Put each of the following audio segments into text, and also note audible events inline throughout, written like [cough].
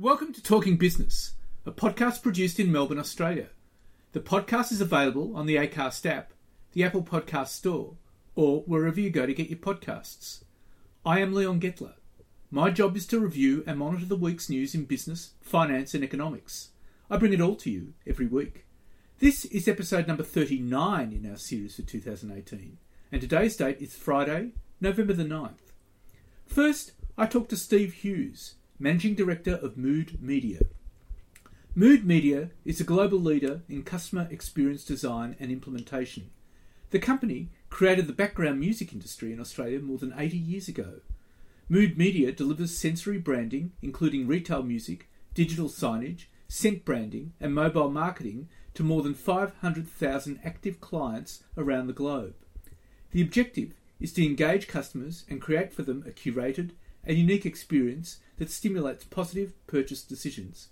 Welcome to Talking Business, a podcast produced in Melbourne, Australia. The podcast is available on the Acast app, the Apple Podcast Store, or wherever you go to get your podcasts. I am Leon Getler. My job is to review and monitor the week's news in business, finance, and economics. I bring it all to you every week. This is episode number 39 in our series for 2018, and today's date is Friday, November the 9th. First, I talked to Steve Hughes, Managing Director of Mood Media. Mood Media is a global leader in customer experience design and implementation. The company created the background music industry in Australia more than 80 years ago. Mood Media delivers sensory branding, including retail music, digital signage, scent branding, and mobile marketing to more than 500,000 active clients around the globe. The objective is to engage customers and create for them a curated and unique experience that stimulates positive purchase decisions.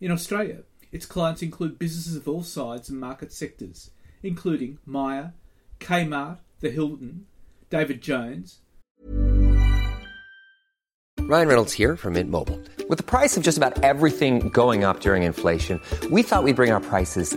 In Australia, its clients include businesses of all sizes and market sectors, including Myer, Kmart, The Hilton, David Jones, Ryan Reynolds here from Mint Mobile. With the price of just about everything going up during inflation, we thought we'd bring our prices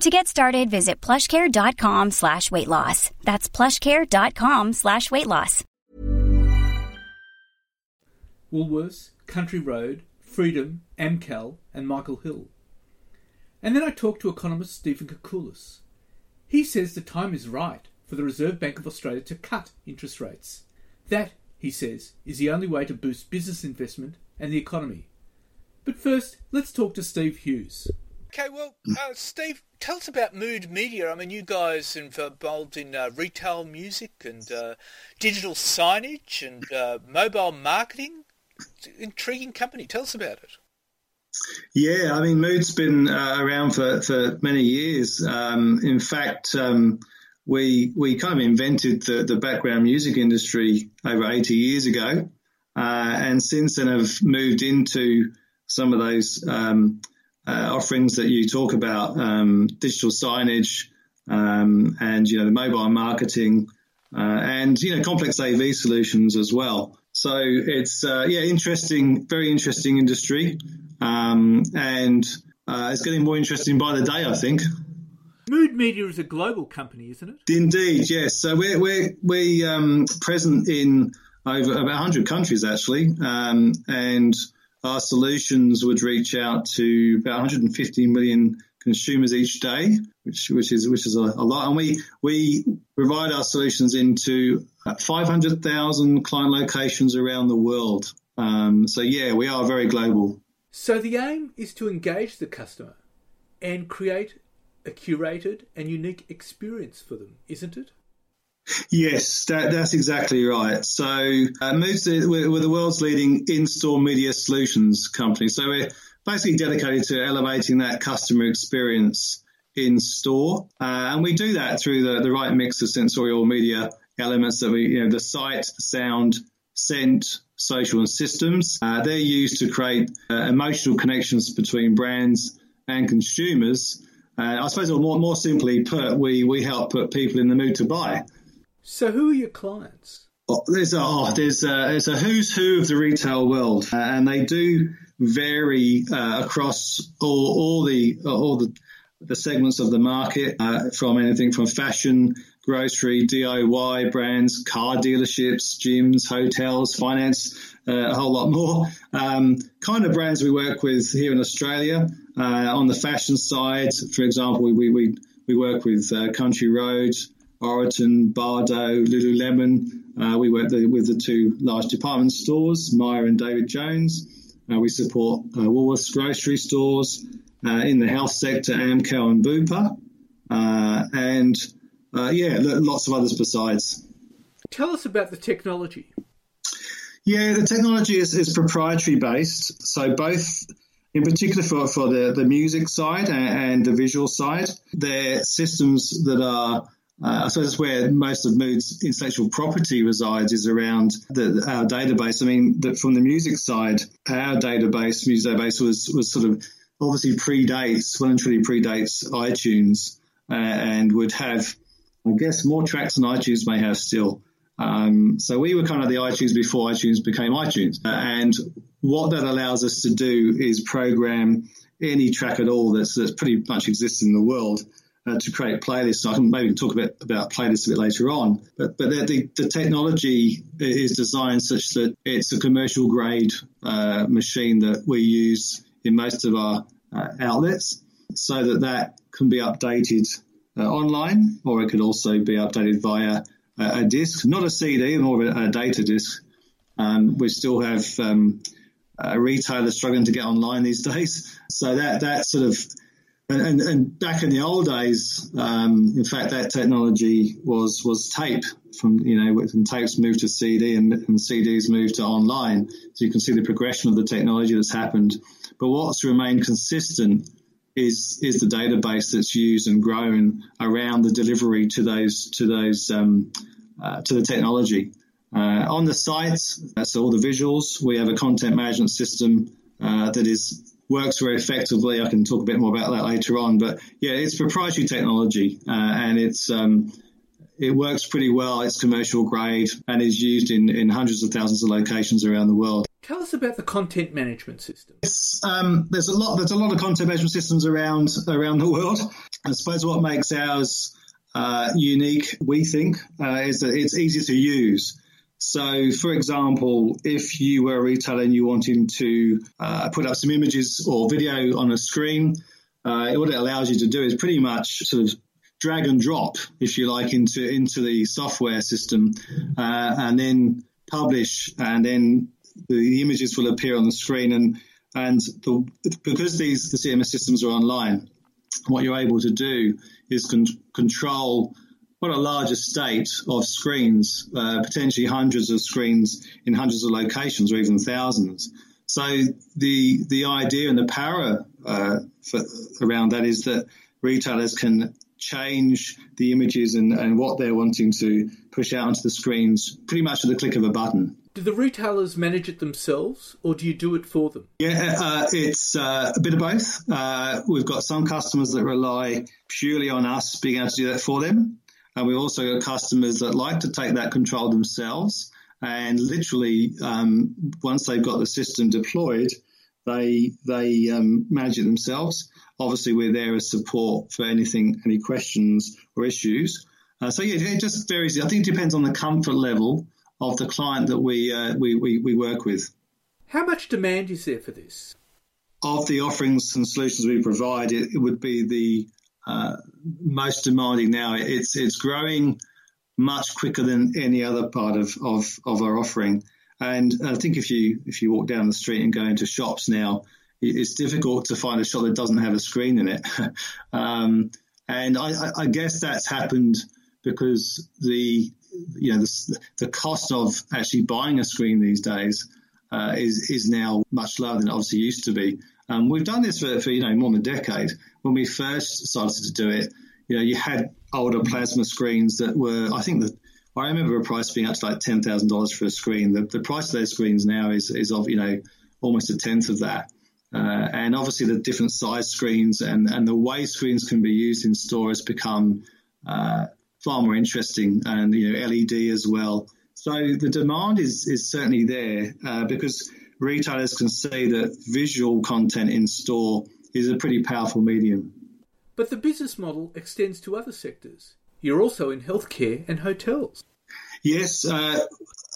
To get started, visit plushcare.com slash weight loss. That's plushcare.com slash weight loss. Woolworths, Country Road, Freedom, Amcal, and Michael Hill. And then I talked to economist Stephen Koukoulas. He says the time is right for the Reserve Bank of Australia to cut interest rates. That, he says, is the only way to boost business investment and the economy. But first, let's talk to Steve Hughes. Okay, well, uh, Steve, tell us about Mood Media. I mean, you guys involved in uh, retail music and uh, digital signage and uh, mobile marketing. It's an intriguing company. Tell us about it. Yeah, I mean, Mood's been uh, around for, for many years. Um, in fact, um, we we kind of invented the, the background music industry over 80 years ago, uh, and since then have moved into some of those um, uh, offerings that you talk about, um, digital signage, um, and you know the mobile marketing, uh, and you know complex AV solutions as well. So it's uh, yeah, interesting, very interesting industry, um, and uh, it's getting more interesting by the day, I think. Mood Media is a global company, isn't it? Indeed, yes. So we're we're we um, present in over about 100 countries actually, um, and our solutions would reach out to about 150 million consumers each day, which which is which is a, a lot. And we we provide our solutions into 500,000 client locations around the world. Um, so yeah, we are very global. So the aim is to engage the customer and create a curated and unique experience for them, isn't it? Yes, that, that's exactly right. So uh, we're, we're the world's leading in-store media solutions company. So we're basically dedicated to elevating that customer experience in store. Uh, and we do that through the, the right mix of sensorial media elements that we, you know, the sight, the sound, scent, social and systems. Uh, they're used to create uh, emotional connections between brands and consumers. Uh, I suppose more, more simply put, we, we help put people in the mood to buy. So who are your clients? Oh, there's a, oh, there's a, there's a who's who of the retail world, uh, and they do vary uh, across all, all the all the the segments of the market, uh, from anything from fashion, grocery, DIY brands, car dealerships, gyms, hotels, finance, uh, a whole lot more. Um, kind of brands we work with here in Australia. Uh, on the fashion side, for example, we, we, we work with uh, Country Road, Oroton, Bardot, Lululemon. Uh, we work the, with the two large department stores, Myer and David Jones. Uh, we support uh, Woolworths grocery stores uh, in the health sector, Amcal and Bupa, uh, and uh, yeah, lots of others besides. Tell us about the technology. Yeah, the technology is, is proprietary based. So both, in particular for, for the, the music side and, and the visual side, they're systems that are uh, that's where most of Mood's intellectual property resides is around the, our database. I mean, the, from the music side, our database, music database was, was sort of obviously predates, well and truly predates iTunes uh, and would have, I guess, more tracks than iTunes may have still. Um, so we were kind of the iTunes before iTunes became iTunes. Uh, and what that allows us to do is program any track at all that's, that's pretty much exists in the world. Uh, to create playlists. I can maybe talk a bit about playlists a bit later on. But but the, the technology is designed such that it's a commercial grade uh, machine that we use in most of our uh, outlets so that that can be updated uh, online or it could also be updated via a, a disk, not a CD, more of a, a data disk. Um, we still have um, retailers struggling to get online these [laughs] days. So that, that sort of and, and, and, back in the old days, um, in fact, that technology was was tape from you know when tapes moved to CD and, and, CDs moved to online. So you can see the progression of the technology that's happened. But what's remained consistent is is the database that's used and grown around the delivery to those to those um, uh, to the technology. Uh, on the site, that's all the visuals. We have a content management system uh, that is works very effectively. I can talk a bit more about that later on, but yeah, it's proprietary technology uh, and it's um, it works pretty well. It's commercial grade and is used in, in hundreds of thousands of locations around the world. Tell us about the content management system. Um, there's a lot. There's a lot of content management systems around around the world. I suppose what makes ours uh, unique, we think, uh, is that it's easy to use. So, for example, if you were a retailer and you wanted to uh, put up some images or video on a screen, uh, what it allows you to do is pretty much sort of drag and drop, if you like, into into the software system, uh, and then publish, and then the images will appear on the screen. And and the, because these the CMS systems are online, what you're able to do is con- control quite a large estate of screens, uh, potentially hundreds of screens in hundreds of locations or even thousands. So the the idea and the power uh, for, around that is that retailers can change the images and, and what they're wanting to push out onto the screens pretty much at the click of a button. Do the retailers manage it themselves, or do you do it for them? Yeah, uh, it's uh, a bit of both. Uh, we've got some customers that rely purely on us being able to do that for them. And we've also got customers that like to take that control themselves and literally, um, once they've got the system deployed, they they um, manage it themselves. Obviously, we're there as support for anything, any questions or issues. Uh, so yeah, it just varies. I think it depends on the comfort level of the client that we uh, we, we, we work with. How much demand is there for this? Of the offerings and solutions we provide, it, it would be the uh, most demanding now. It's it's growing much quicker than any other part of, of, of our offering. And I think if you if you walk down the street and go into shops now, it's difficult to find a shop that doesn't have a screen in it. [laughs] um, and I, I, guess that's happened because the you know the, the cost of actually buying a screen these days uh, is is now much lower than it obviously used to be. Um, we've done this for, for you know more than a decade. When we first started to do it, you know, you had older plasma screens that were, I think that I remember a price being up to like ten thousand dollars for a screen. The, the price of those screens now is is of you know almost a tenth of that. Uh, and obviously the different size screens and, and the way screens can be used in store has become uh, far more interesting and you know LED as well. So the demand is is certainly there uh, because retailers can see that visual content in store is a pretty powerful medium. But the business model extends to other sectors. You're also in healthcare and hotels. Yes, uh,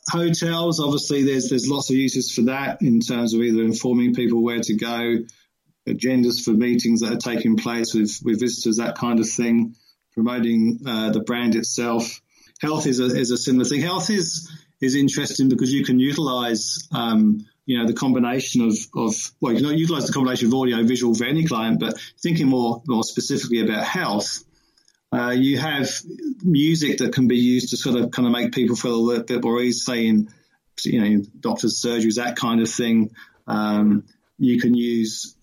hotels. Obviously, there's there's lots of uses for that in terms of either informing people where to go, agendas for meetings that are taking place with with visitors, that kind of thing, promoting uh, the brand itself. Health is a is a similar thing. Health is is interesting because you can utilize um, you know the combination of of well you can utilize the combination of audio visual for any client, but thinking more more specifically about health uh, you have music that can be used to sort of kind of make people feel a little bit more easy, say in, you know, doctors' surgeries, that kind of thing. Um, you can use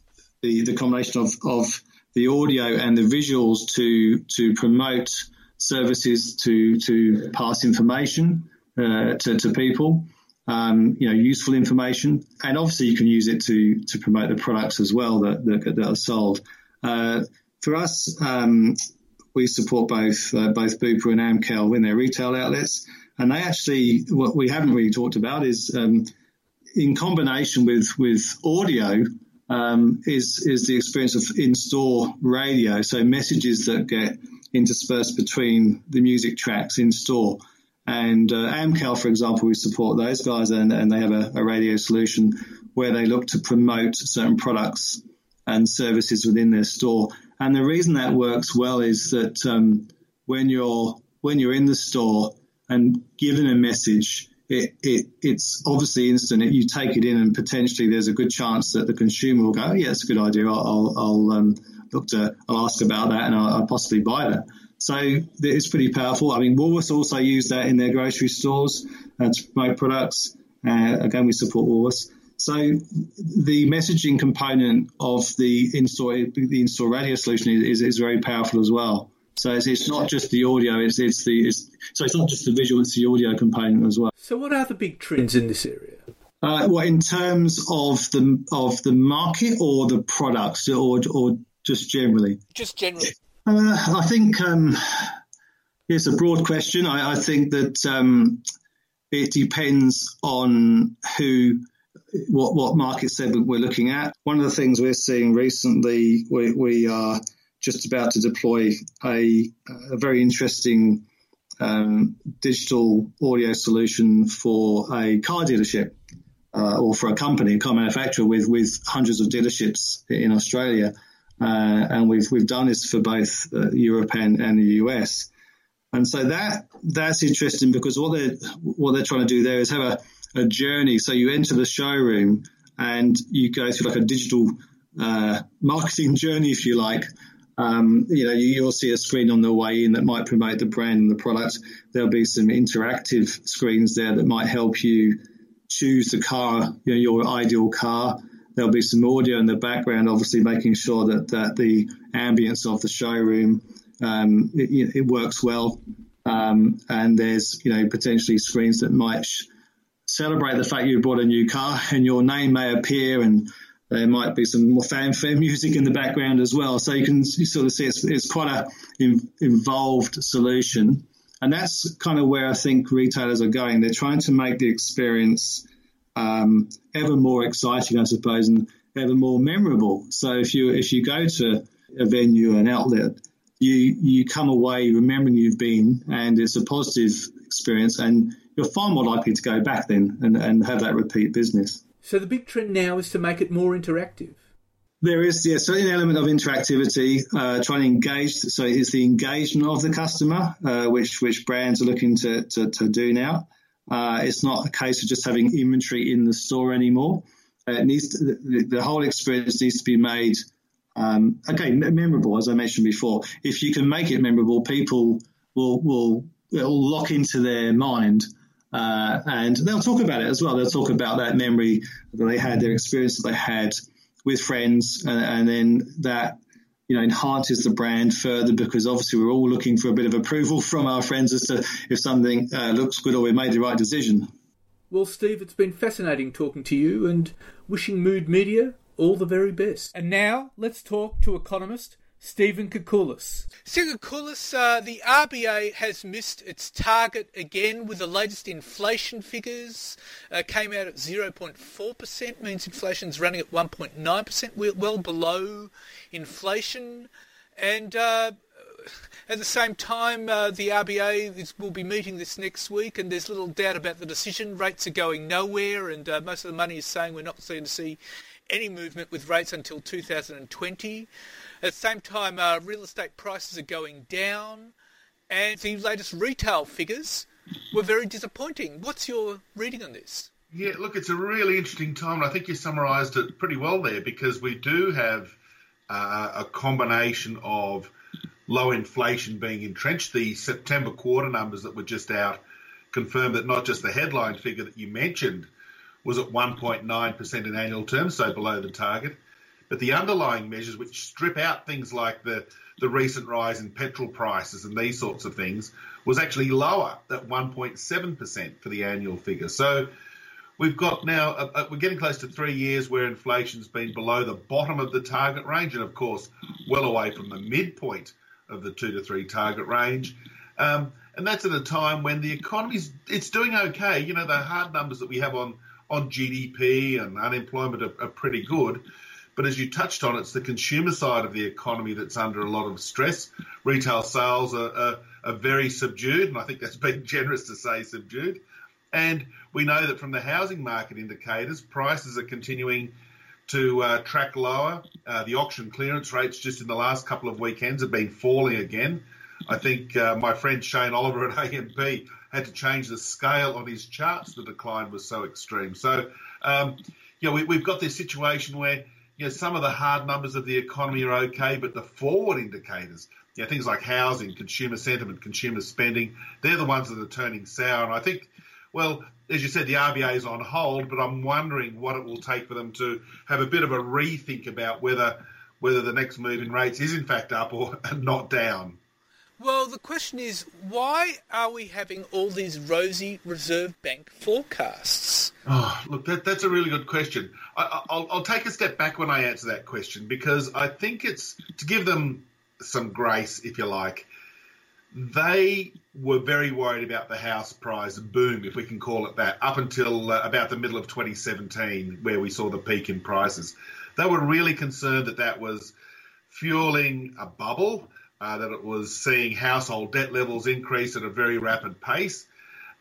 the, the combination of, of the audio and the visuals to to promote services to to pass information uh, to, to people, um, you know, useful information, and obviously you can use it to to promote the products as well that that, that are sold. Uh, for us, um, we support both uh, both Bupa and Amcal in their retail outlets, and they actually what we haven't really talked about is um, in combination with with audio. Um, is is the experience of in-store radio, so messages that get interspersed between the music tracks in store. And uh, Amcal, for example, we support those guys, and, and they have a, a radio solution where they look to promote certain products and services within their store. And the reason that works well is that um, when you're when you're in the store and given a message, it, it it's obviously instant. You take it in, and potentially there's a good chance that the consumer will go, oh, "Yeah, it's a good idea. I'll, I'll, I'll um, look to I'll ask about that, and I'll, I'll possibly buy that." So it's pretty powerful. I mean, Woolworths also use that in their grocery stores uh, to promote products. Uh, again, we support Woolworths. So the messaging component of the in-store the in-store radio solution is, is, very powerful as well. So it's, it's not just the audio; it's it's the it's, so it's not just the visual; it's the audio component as well. So what are the big trends in this area? Uh, well, in terms of the of the market or the products, or or just generally? Just generally. Uh, I think um, it's a broad question. I, I think that um, it depends on who what, what market segment we're looking at. One of the things we're seeing recently, we, we are just about to deploy a, a very interesting um, digital audio solution for a car dealership uh, or for a company, a car manufacturer with, with hundreds of dealerships in Australia. Uh, and we've, we've done this for both uh, Europe and, and the US. And so that, that's interesting because what they're, what they're trying to do there is have a, a journey. So you enter the showroom and you go through like a digital uh, marketing [laughs] journey, if you like. Um, you know, you, will see a screen on the way in that might promote the brand and the product. There'll be some interactive screens there that might help you choose the car, you know, your ideal car. There'll be some audio in the background, obviously making sure that, that the ambience of the showroom um, it, it, works well. Um, and there's, you know, potentially screens that might sh- celebrate the fact you bought a new car and your name may appear and there might be some more fanfare [laughs] music in the background as well. So you can sort of see it's, it's quite a in, involved solution. And that's kind of where I think retailers are going. They're trying to make the experience um, ever more exciting, I suppose, and ever more memorable. So if you if you go to a venue, an outlet, you you come away remembering you've been, and it's a positive experience, and you're far more likely to go back then and, and have that repeat business. So the big trend now is to make it more interactive. There is, yeah, certainly an element of interactivity, uh, trying to engage. So it's the engagement of the customer, uh, which which brands are looking to, to, to do now. Uh, it's not a case of just having inventory in the store anymore. It needs to, the, the, whole experience needs to be made, um, okay, memorable, as I mentioned before. If you can make it memorable, people will will will lock into their mind. Uh, and they'll talk about it as well. They'll talk about that memory that they had, their experience that they had with friends, and, and then that you know, enhances the brand further because obviously we're all looking for a bit of approval from our friends as to if something uh, looks good or we made the right decision. Well, Steve, it's been fascinating talking to you and wishing Mood Media all the very best. And now let's talk to economist Stephen Koukoulas. Stephen Koukoulas, uh, the RBA has missed its target again with the latest inflation figures. Uh, came out at 0.4%, means inflation is running at 1.9%, well below inflation. And uh, at the same time, uh, the RBA is, will be meeting this next week, and there's little doubt about the decision. Rates are going nowhere, and uh, most of the money is saying we're not going to see any movement with rates until 2020. At the same time, uh, real estate prices are going down, and the latest retail figures were very disappointing. What's your reading on this? Yeah, look, it's a really interesting time, and I think you summarised it pretty well there because we do have uh, a combination of low inflation being entrenched. The September quarter numbers that were just out confirm that not just the headline figure that you mentioned was at 1.9% in annual terms, so below the target, but the underlying measures, which strip out things like the, the recent rise in petrol prices and these sorts of things, was actually lower at 1.7% for the annual figure. So we've got now, uh, uh, we're getting close to three years where inflation's been below the bottom of the target range and, of course, well away from the midpoint of the two to three target range. Um, and that's at a time when the economy's it's doing okay. You know, the hard numbers that we have on on GDP and unemployment are, are pretty good. But as you touched on, it's the consumer side of the economy that's under a lot of stress. Retail sales are, are, are very subdued, and I think that's being [laughs] generous to say subdued. And we know that from the housing market indicators, prices are continuing to uh, track lower. Uh, the auction clearance rates just in the last couple of weekends have been falling again. I think uh, my friend Shane Oliver at [laughs] AMP had to change the scale on his charts. The decline was so extreme. So, um, you know, we, have got this situation where you know, some of the hard numbers of the economy are okay, but the forward indicators, you know, things like housing, consumer sentiment, consumer spending, they're the ones that are turning sour. And I think, well, as you said, the RBA is on hold, but I'm wondering what it will take for them to have a bit of a rethink about whether whether the next move in rates is in fact up or [laughs] not down. Well, the question is, why are we having all these rosy Reserve Bank forecasts? Oh, look, that, that's a really good question. I, will take a step back when I answer that question because I think it's to give them some grace, if you like. They were very worried about the house price boom, if we can call it that, up until uh, about the middle of 2017, where we saw the peak in prices. They were really concerned that that was fueling a bubble uh, that it was seeing household debt levels increase at a very rapid pace.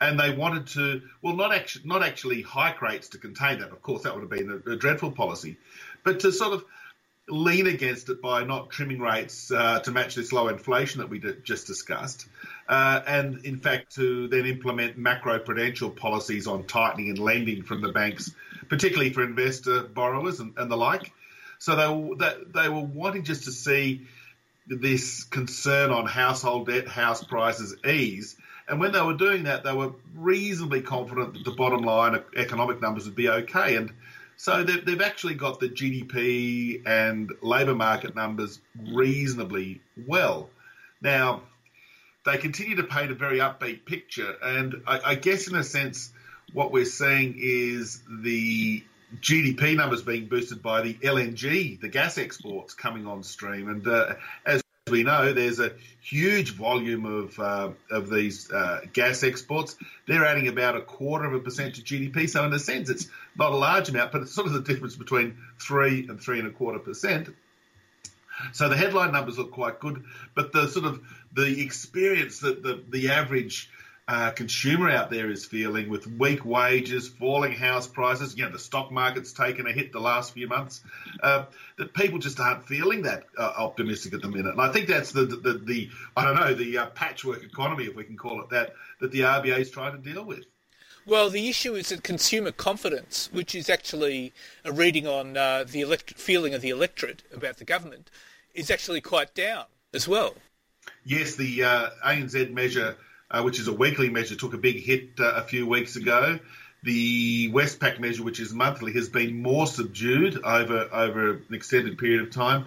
And they wanted to, well, not actually, not actually hike rates to contain that. Of course, that would have been a, a dreadful policy, but to sort of lean against it by not trimming rates uh, to match this low inflation that we just discussed, uh, and in fact to then implement macro-prudential policies on tightening and lending from the banks, particularly for investor borrowers and, and the like. So they, they were wanting just to see this concern on household debt, house prices ease. And when they were doing that, they were reasonably confident that the bottom line economic numbers would be okay. And so they've, they've actually got the GDP and labour market numbers reasonably well. Now, they continue to paint a very upbeat picture. And I, I guess, in a sense, what we're seeing is the GDP numbers being boosted by the LNG, the gas exports coming on stream. And uh, as we know, there's a huge volume of uh, of these uh, gas exports. They're adding about a quarter of a percent to GDP. So in a sense, it's not a large amount, but it's sort of the difference between three and three and a quarter percent. So the headline numbers look quite good, but the sort of the experience that the the average uh, consumer out there is feeling with weak wages, falling house prices. You know, the stock market's taken a hit the last few months. Uh, that people just aren't feeling that uh, optimistic at the minute. And I think that's the the, the, the I don't know the uh, patchwork economy, if we can call it that, that the RBA is trying to deal with. Well, the issue is that consumer confidence, which is actually a reading on uh, the elect- feeling of the electorate about the government, is actually quite down as well. Yes, the uh, ANZ measure, uh, which is a weekly measure, took a big hit uh, a few weeks ago. The Westpac measure, which is monthly, has been more subdued over over an extended period of time.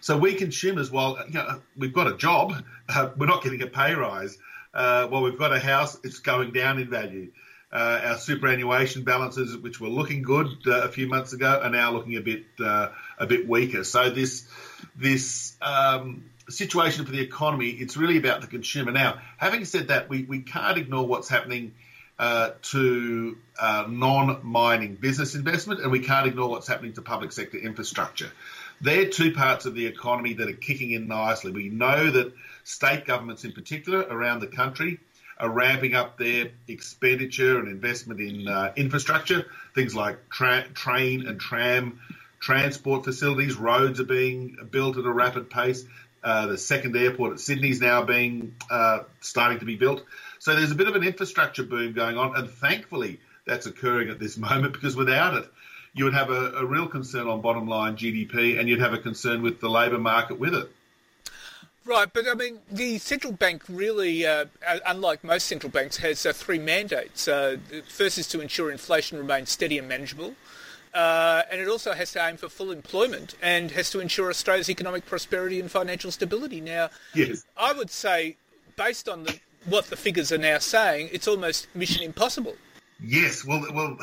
So we consumers, while you know, we've got a job, [laughs] uh, we're not getting a pay rise. Uh, while we've got a house, it's going down in value. Uh, our superannuation balances, which were looking good uh, a few months ago, are now looking a bit a bit weaker. So this this um, situation for the economy, it's really about the consumer. Now, having said that, we, we can't ignore what's happening uh, to uh, non-mining business investment, and we can't ignore what's happening to public sector infrastructure. They're two parts of the economy that are kicking in nicely. We know that state governments, in particular, around the country, are ramping up their expenditure and investment in uh, infrastructure, things like tra- train and tram transport facilities. Roads are being built at a rapid pace. Uh, the second airport at Sydney is now being uh, starting to be built. So there's a bit of an infrastructure boom going on, and thankfully that's occurring at this [laughs] moment because without it, you would have a, a real concern on bottom line GDP, and you'd have a concern with the labour market with it. Right, but I mean, the central bank really, uh, unlike most central banks, has uh, three mandates. Uh, the first is to ensure inflation remains steady and manageable. Uh, and it also has to aim for full employment and has to ensure Australia's economic prosperity and financial stability. Now, yes. I would say, based on the, what the figures are now saying, it's almost mission impossible. Yes, well, well,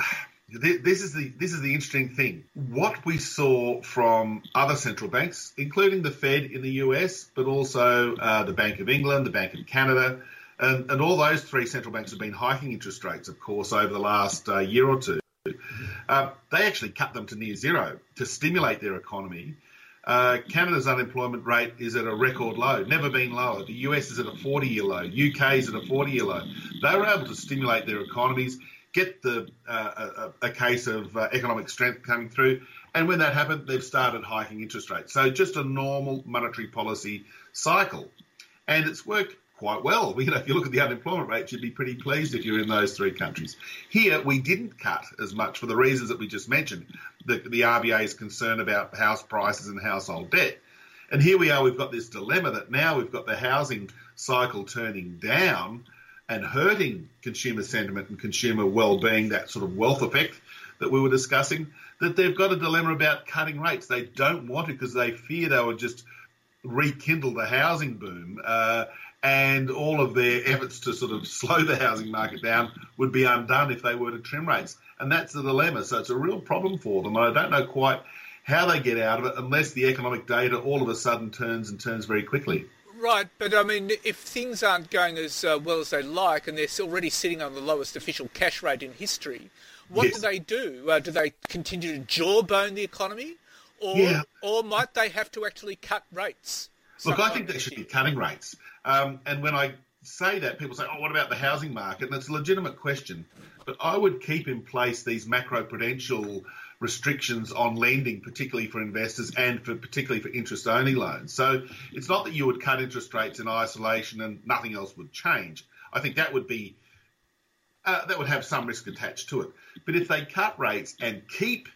this is the this is the interesting thing. What we saw from other central banks, including the Fed in the US, but also uh, the Bank of England, the Bank of Canada, and, and, all those three central banks have been hiking interest rates, of course, over the last uh, year or two. Uh, they actually cut them to near zero to stimulate their economy. Uh, Canada's unemployment rate is at a record low, never been lower. The US is at a 40 year low. UK is at a 40 year low. They were able to stimulate their economies, get the uh, a, a, case of uh, economic strength coming through, and when that happened, they've started hiking interest rates. So just a normal monetary policy cycle, and it's worked quite well. [laughs] You know, if you look at the unemployment rate, you'd be pretty pleased if you're in those three countries. Here, we didn't cut as much for the reasons that we just mentioned. The, the RBA is concerned about house prices and household debt. And here we are, we've got this dilemma that now we've got the housing cycle turning down and hurting consumer sentiment and consumer well-being, that sort of wealth effect that we were discussing, that they've got a dilemma about cutting rates. They don't want to because they fear they would just rekindle the housing boom. Uh, and all of their efforts to sort of [laughs] slow the housing market down would be undone if they were to trim rates. And that's the dilemma. So it's a real problem for them. I don't know quite how they get out of it unless the economic data all of a sudden turns and turns very quickly. Right, but I mean, if things aren't going as uh, well as they like and they're already sitting on the lowest official cash rate in history, what yes. do they do? Uh, do they continue to jawbone the economy? Or, yeah. or might they have to actually cut rates? Look, I think they should be cutting rates. Um, and when I say that, people say, oh, what about the housing market? And it's a legitimate question. But I would keep in place these macroprudential restrictions on lending, particularly for investors and for particularly for interest only loans. So it's not that you would cut interest rates in isolation and nothing else would change. I think that would be uh, that would have some risk attached to it. But if they cut rates and keep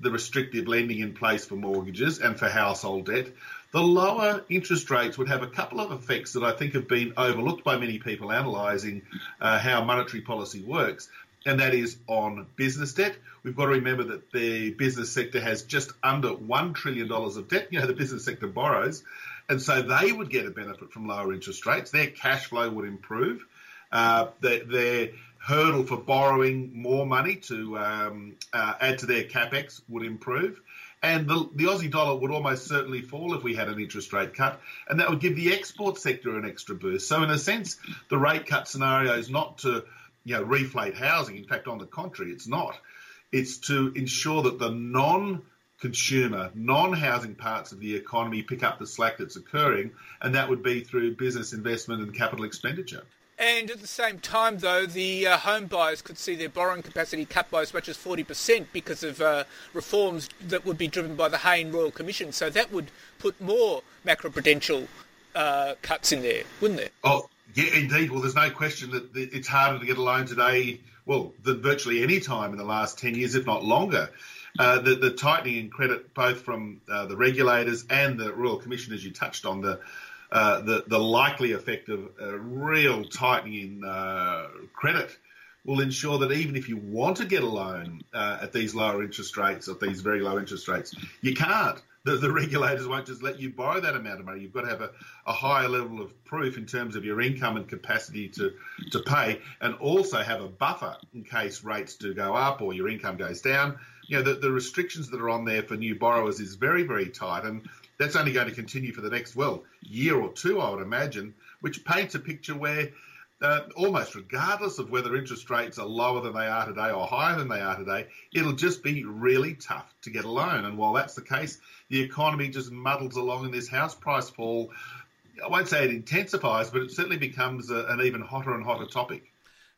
the restrictive lending in place for mortgages and for household debt, the lower interest rates would have a couple of effects that I think have been overlooked by many people analysing uh, how monetary policy works, and that is on business debt. We've got to remember that the business sector has just under $1 trillion of debt. You know, the business sector borrows, and so they would get a benefit from lower interest rates. Their cash flow would improve. Uh, their, their, hurdle for borrowing more money to um, uh, add to their capex would improve. And the, the Aussie dollar would almost certainly fall if we had an interest rate cut, and that would give the export sector an extra boost. So, in a sense, the rate cut scenario is not to you know, reflate housing. In fact, on the contrary, it's not. It's to ensure that the non consumer, non housing parts of the economy pick up the slack that's occurring, and that would be through business investment and capital expenditure. And at the same time, though, the uh, home buyers could see their borrowing capacity cut by as much as 40% because of uh, reforms that would be driven by the Hayne Royal Commission. So that would put more macroprudential uh, cuts in there, wouldn't it? Oh, yeah, indeed. Well, there's no question that it's harder to get a loan today, well, than virtually any time in the last 10 years, if not longer. Uh, the, the, tightening in credit, both from uh, the regulators and the Royal Commission, as you touched on, the uh, the the likely effect of a real tightening in uh, credit will ensure that even if you want to get a loan uh, at these lower interest rates, at these very low interest rates, you can't. The, the, regulators won't just let you borrow that amount of money. You've got to have a, a higher level of proof in terms of your income and capacity to, to pay, and also have a buffer in case rates do go up or your income goes down. You know, the, the restrictions that are on there for new borrowers is very, very tight, and that's only going to continue for the next, well, year or two, I would imagine, which paints a picture where uh, almost regardless of whether interest rates are lower than they are today or higher than they are today, it'll just be really tough to get a loan. And while that's the case, the economy just muddles along in this house price fall. I won't say it intensifies, but it certainly becomes a, an even hotter and hotter topic.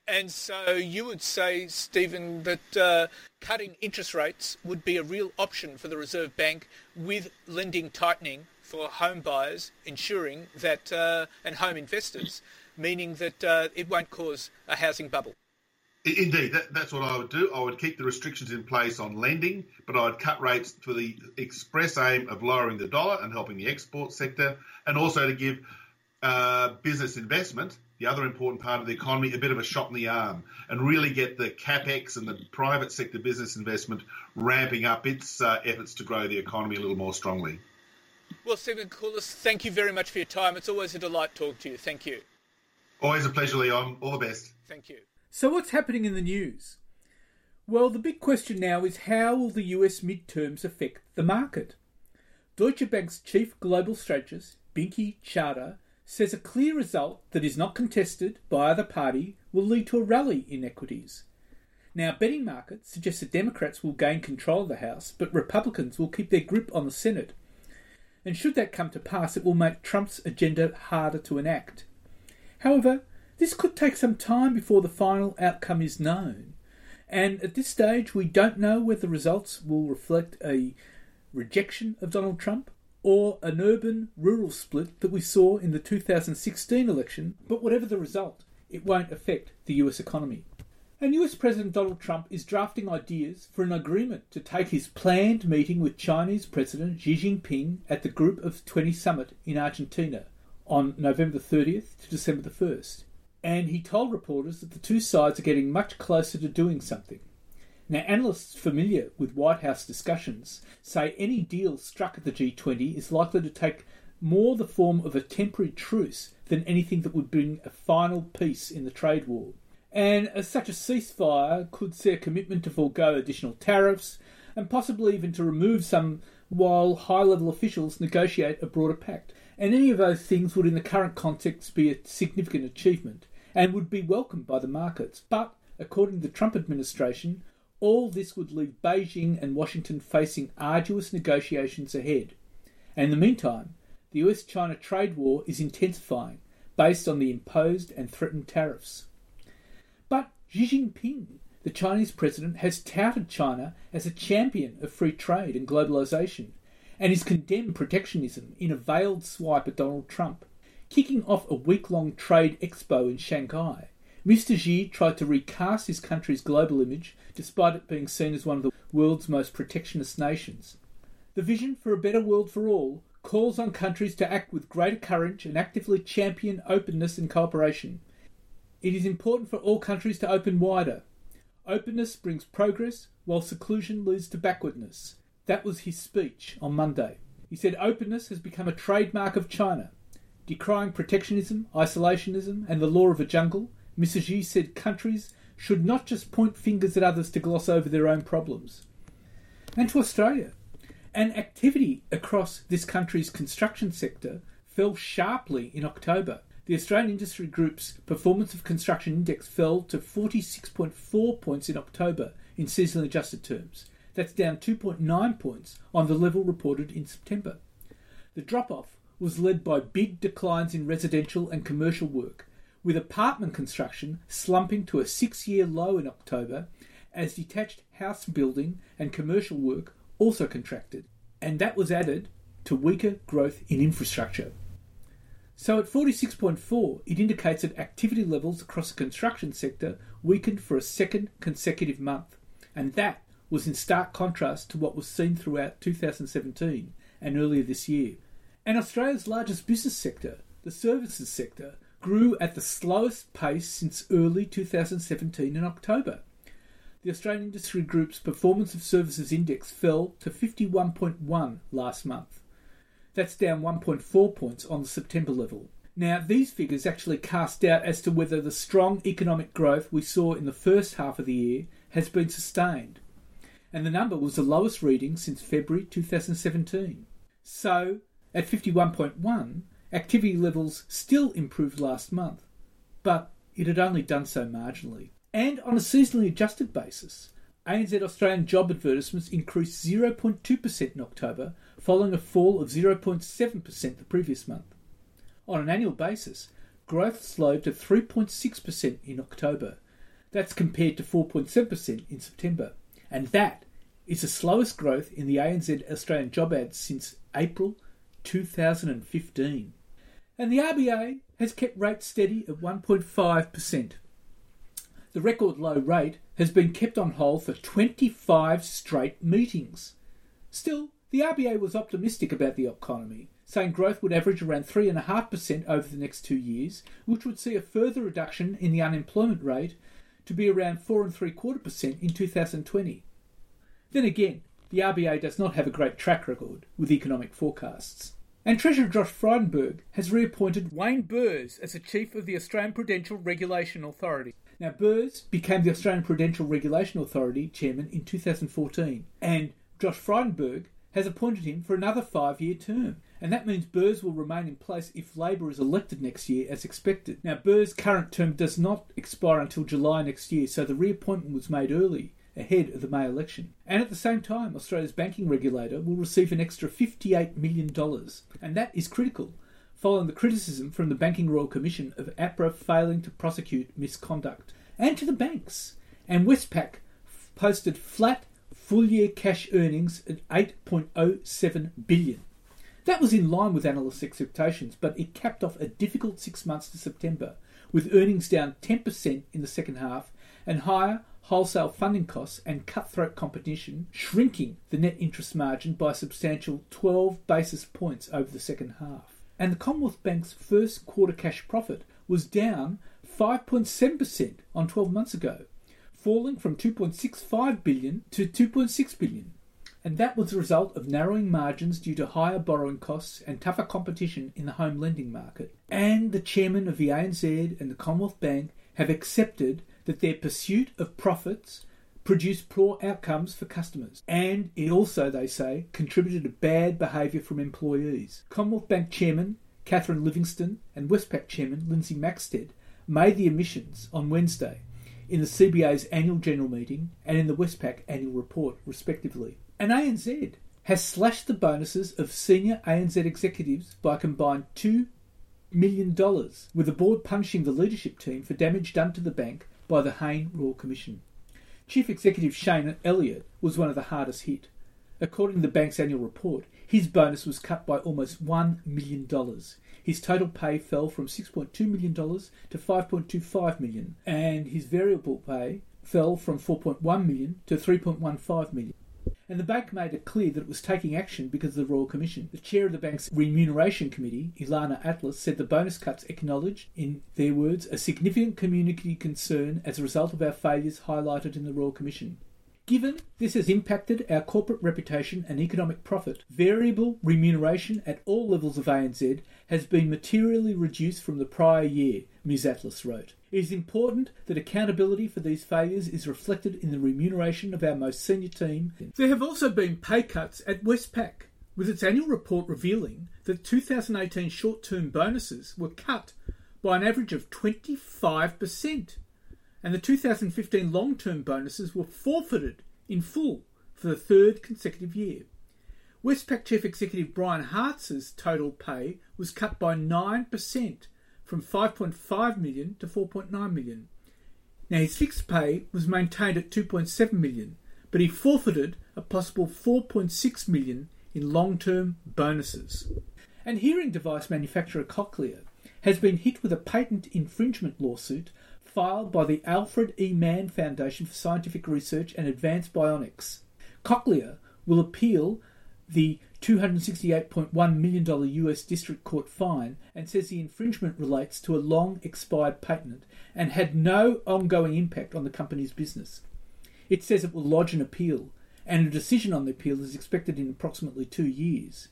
And so you would say, Stephen, that uh, cutting interest rates would be a real option for the Reserve Bank with lending tightening for home buyers, ensuring that, uh, and home investors, meaning that uh, it won't cause a housing bubble. Indeed, that, that's what I would do. I would keep the restrictions in place on lending, but I'd cut rates for the express aim of lowering the dollar and helping the export sector, and also to give uh, business investment, the other important part of the economy, a bit of a shot in the arm, and really get the capex and the private sector business investment ramping up its uh, efforts to grow the economy a little more strongly. Well, Stephen Koulis, thank you very much for your time. It's always a delight talking to you. Thank you. Always a pleasure, Leon. All the best. Thank you. So, what's happening in the news? Well, the big question now is how will the US midterms affect the market? Deutsche Bank's chief global strategist, Binky Chadha, says a clear result that is not contested by either party will lead to a rally in equities. Now, betting markets suggest that Democrats will gain control of the House, but Republicans will keep their grip on the Senate. And should that come to pass, it will make Trump's agenda harder to enact. However, this could take some time before the final outcome is known, and at this stage we don't know whether the results will reflect a rejection of Donald Trump or an urban rural split that we saw in the 2016 election, but whatever the result, it won't affect the US economy. And US President Donald Trump is drafting ideas for an agreement to take his planned meeting with Chinese President Xi Jinping at the Group of 20 summit in Argentina on November 30th to December 1st. And he told reporters that the two sides are getting much closer to doing something. Now, analysts familiar with White House discussions say any deal struck at the G20 is likely to take more the form of a temporary truce than anything that would bring a final peace in the trade war. And as such a ceasefire could see a commitment to forego additional tariffs and possibly even to remove some while high level officials negotiate a broader pact and any of those things would, in the current context, be a significant achievement and would be welcomed by the markets. But, according to the Trump administration, all this would leave Beijing and Washington facing arduous negotiations ahead. And in the meantime, the US China trade war is intensifying based on the imposed and threatened tariffs. But Xi Jinping, the Chinese president, has touted China as a champion of free trade and globalization and has condemned protectionism in a veiled swipe at Donald Trump. Kicking off a week long trade expo in Shanghai, Mr. Xi tried to recast his country's global image despite it being seen as one of the world's most protectionist nations. The vision for a better world for all calls on countries to act with greater courage and actively champion openness and cooperation. It is important for all countries to open wider. Openness brings progress, while seclusion leads to backwardness. That was his speech on Monday. He said openness has become a trademark of China. Decrying protectionism, isolationism, and the law of the jungle, Mr. Xi said countries should not just point fingers at others to gloss over their own problems. And to Australia. And activity across this country's construction sector fell sharply in October. The Australian Industry Group's Performance of Construction Index fell to 46.4 points in October in seasonally adjusted terms, that's down 2.9 points on the level reported in September. The drop off was led by big declines in residential and commercial work, with apartment construction slumping to a six year low in October as detached house building and commercial work also contracted, and that was added to weaker growth in infrastructure. So at 46.4, it indicates that activity levels across the construction sector weakened for a second consecutive month, and that was in stark contrast to what was seen throughout 2017 and earlier this year. And Australia's largest business sector, the services sector, grew at the slowest pace since early 2017 in October. The Australian Industry Group's Performance of Services Index fell to 51.1 last month. That's down 1.4 points on the September level. Now, these figures actually cast doubt as to whether the strong economic growth we saw in the first half of the year has been sustained. And the number was the lowest reading since February 2017. So, at 51.1, activity levels still improved last month, but it had only done so marginally. And on a seasonally adjusted basis, ANZ Australian job advertisements increased 0.2% in October, following a fall of 0.7% the previous month. On an annual basis, growth slowed to 3.6% in October. That's compared to 4.7% in September. And that is the slowest growth in the ANZ Australian job ads since April 2015. And the RBA has kept rates steady at 1.5%. The record low rate has been kept on hold for 25 straight meetings. Still, the RBA was optimistic about the economy, saying growth would average around 3.5% over the next two years, which would see a further reduction in the unemployment rate to be around 4.75% in 2020. Then again, the RBA does not have a great track record with economic forecasts. And Treasurer Josh Frydenberg has reappointed Wayne Byres as the Chief of the Australian Prudential Regulation Authority. Now, Byres became the Australian Prudential Regulation Authority Chairman in 2014, and Josh Frydenberg has appointed him for another five year term. And that means Byres will remain in place if Labor is elected next year as expected. Now, Byres' current term does not expire until July next year, so the reappointment was made early ahead of the May election. And at the same time, Australia's banking regulator will receive an extra $58 million. And that is critical, following the criticism from the Banking Royal Commission of APRA failing to prosecute misconduct. And to the banks. And Westpac posted flat full year cash earnings at 8.07 billion. That was in line with analysts' expectations, but it capped off a difficult six months to September, with earnings down 10% in the second half and higher wholesale funding costs and cutthroat competition, shrinking the net interest margin by substantial 12 basis points over the second half. And the Commonwealth Bank's first quarter cash profit was down 5.7% on 12 months ago, falling from 2.65 billion to 2.6 billion. And that was the result of narrowing margins due to higher borrowing costs and tougher competition in the home lending market. And the chairman of the ANZ and the Commonwealth Bank have accepted that their pursuit of profits produced poor outcomes for customers. And it also, they say, contributed to bad behaviour from employees. Commonwealth Bank Chairman Catherine Livingstone and Westpac Chairman Lindsay Maxsted made the admissions on Wednesday in the CBA's annual general meeting and in the Westpac annual report, respectively. And ANZ has slashed the bonuses of senior ANZ executives by combined $2 million, with the board punishing the leadership team for damage done to the bank by the Hayne Royal Commission. Chief Executive Shayne Elliott was one of the hardest hit. According to the bank's annual report, his bonus was cut by almost $1 million. His total pay fell from $6.2 million to 5.25 million, and his variable pay fell from 4.1 million to $3.15 million. And the bank made it clear that it was taking action because of the Royal Commission. The chair of the bank's Remuneration Committee, Ilana Atlas, said the bonus cuts acknowledge, in their words, a significant community concern as a result of our failures highlighted in the Royal Commission. Given this has impacted our corporate reputation and economic profit, variable remuneration at all levels of ANZ has been materially reduced from the prior year, Ms. Atlas wrote. It is important that accountability for these failures is reflected in the remuneration of our most senior team. There have also been pay cuts at Westpac, with its annual report revealing that 2018 short term bonuses were cut by an average of 25% and the 2015 long term bonuses were forfeited in full for the third consecutive year. Westpac Chief Executive Brian Hartzer's total pay was cut by 9% from 5.5 million to 4.9 million. Now his fixed pay was maintained at 2.7 million, but he forfeited a possible 4.6 million in long-term bonuses. And hearing device manufacturer Cochlear has been hit with a patent infringement lawsuit filed by the Alfred E. Mann Foundation for Scientific Research and Advanced Bionics. Cochlear will appeal the $268.1 million US District Court fine and says the infringement relates to a long expired patent and had no ongoing impact on the company's business. It says it will lodge an appeal, and a decision on the appeal is expected in approximately two years.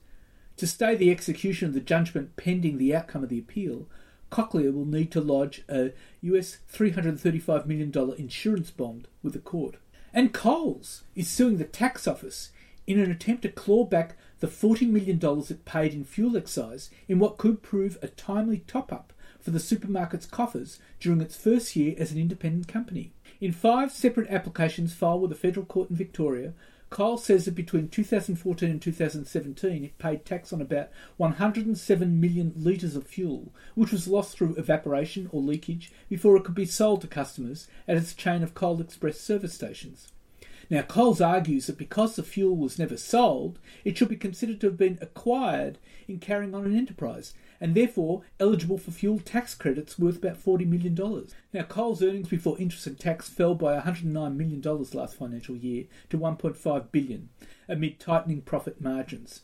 To stay the execution of the judgment pending the outcome of the appeal, Cochlear will need to lodge a US $335 million insurance bond with the court. And Coles is suing the tax office in an attempt to claw back the $40 million it paid in fuel excise in what could prove a timely top up for the supermarket's coffers during its first year as an independent company. In five separate applications filed with the federal court in Victoria, Coles says that between 2014 and 2017 it paid tax on about 107 million litres of fuel, which was lost through evaporation or leakage before it could be sold to customers at its chain of Coles Express service stations. Now, Coles argues that because the fuel was never sold, it should be considered to have been acquired in carrying on an enterprise, and therefore eligible for fuel tax credits worth about $40 million. Now, Coles' earnings before interest and tax fell by $109 million last financial year to 1.5 billion, amid tightening profit margins.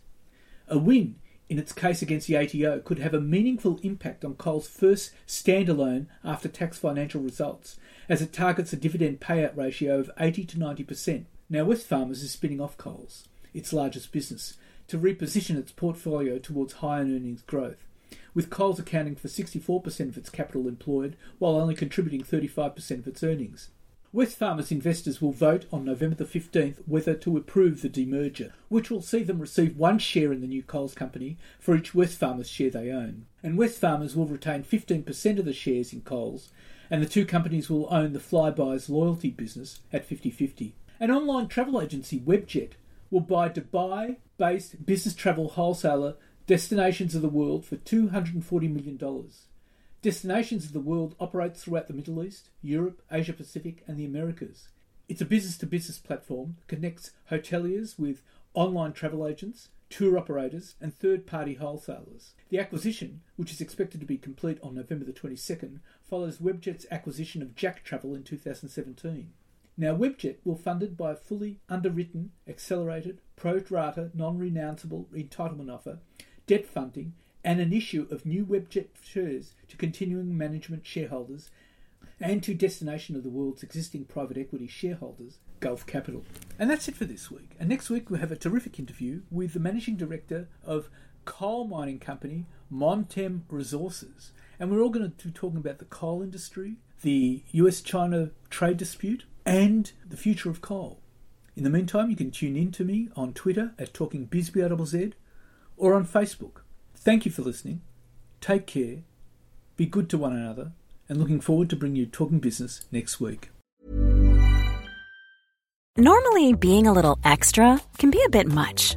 A win in its case against the ATO could have a meaningful impact on Coles' first standalone after tax financial results, as it targets a dividend payout ratio of 80 to 90%. Now, Wesfarmers is spinning off Coles, its largest business, to reposition its portfolio towards higher earnings growth, with Coles accounting for 64% of its capital employed while only contributing 35% of its earnings. Wesfarmers investors will vote on November the 15th whether to approve the demerger, which will see them receive one share in the new Coles company for each Wesfarmers share they own. And Wesfarmers will retain 15% of the shares in Coles and the two companies will own the Flybuys loyalty business at 50 50. An online travel agency, Webjet, will buy Dubai based business travel wholesaler Destinations of the World for $240 million. Destinations of the World operates throughout the Middle East, Europe, Asia Pacific, and the Americas. It's a business to business platform that connects hoteliers with online travel agents, tour operators, and third party wholesalers. The acquisition, which is expected to be complete on November the 22nd, follows Webjet's acquisition of JacTravel in 2017. Now, Webjet will funded by a fully underwritten, accelerated, pro rata, non renounceable entitlement offer, debt funding, and an issue of new Webjet shares to continuing management shareholders and to Destination of the World's existing private equity shareholders, Gulf Capital. And that's it for this week. And next week we have a terrific interview with the managing director of coal mining company Montem Resources. And we're all going to be talking about the coal industry, the US China trade dispute, and the future of coal. In the meantime, you can tune in to me on Twitter at TalkingBizBRZ or on Facebook. Thank you for listening. Take care. Be good to one another. And looking forward to bringing you Talking Business next week. Normally, being a little extra can be a bit much.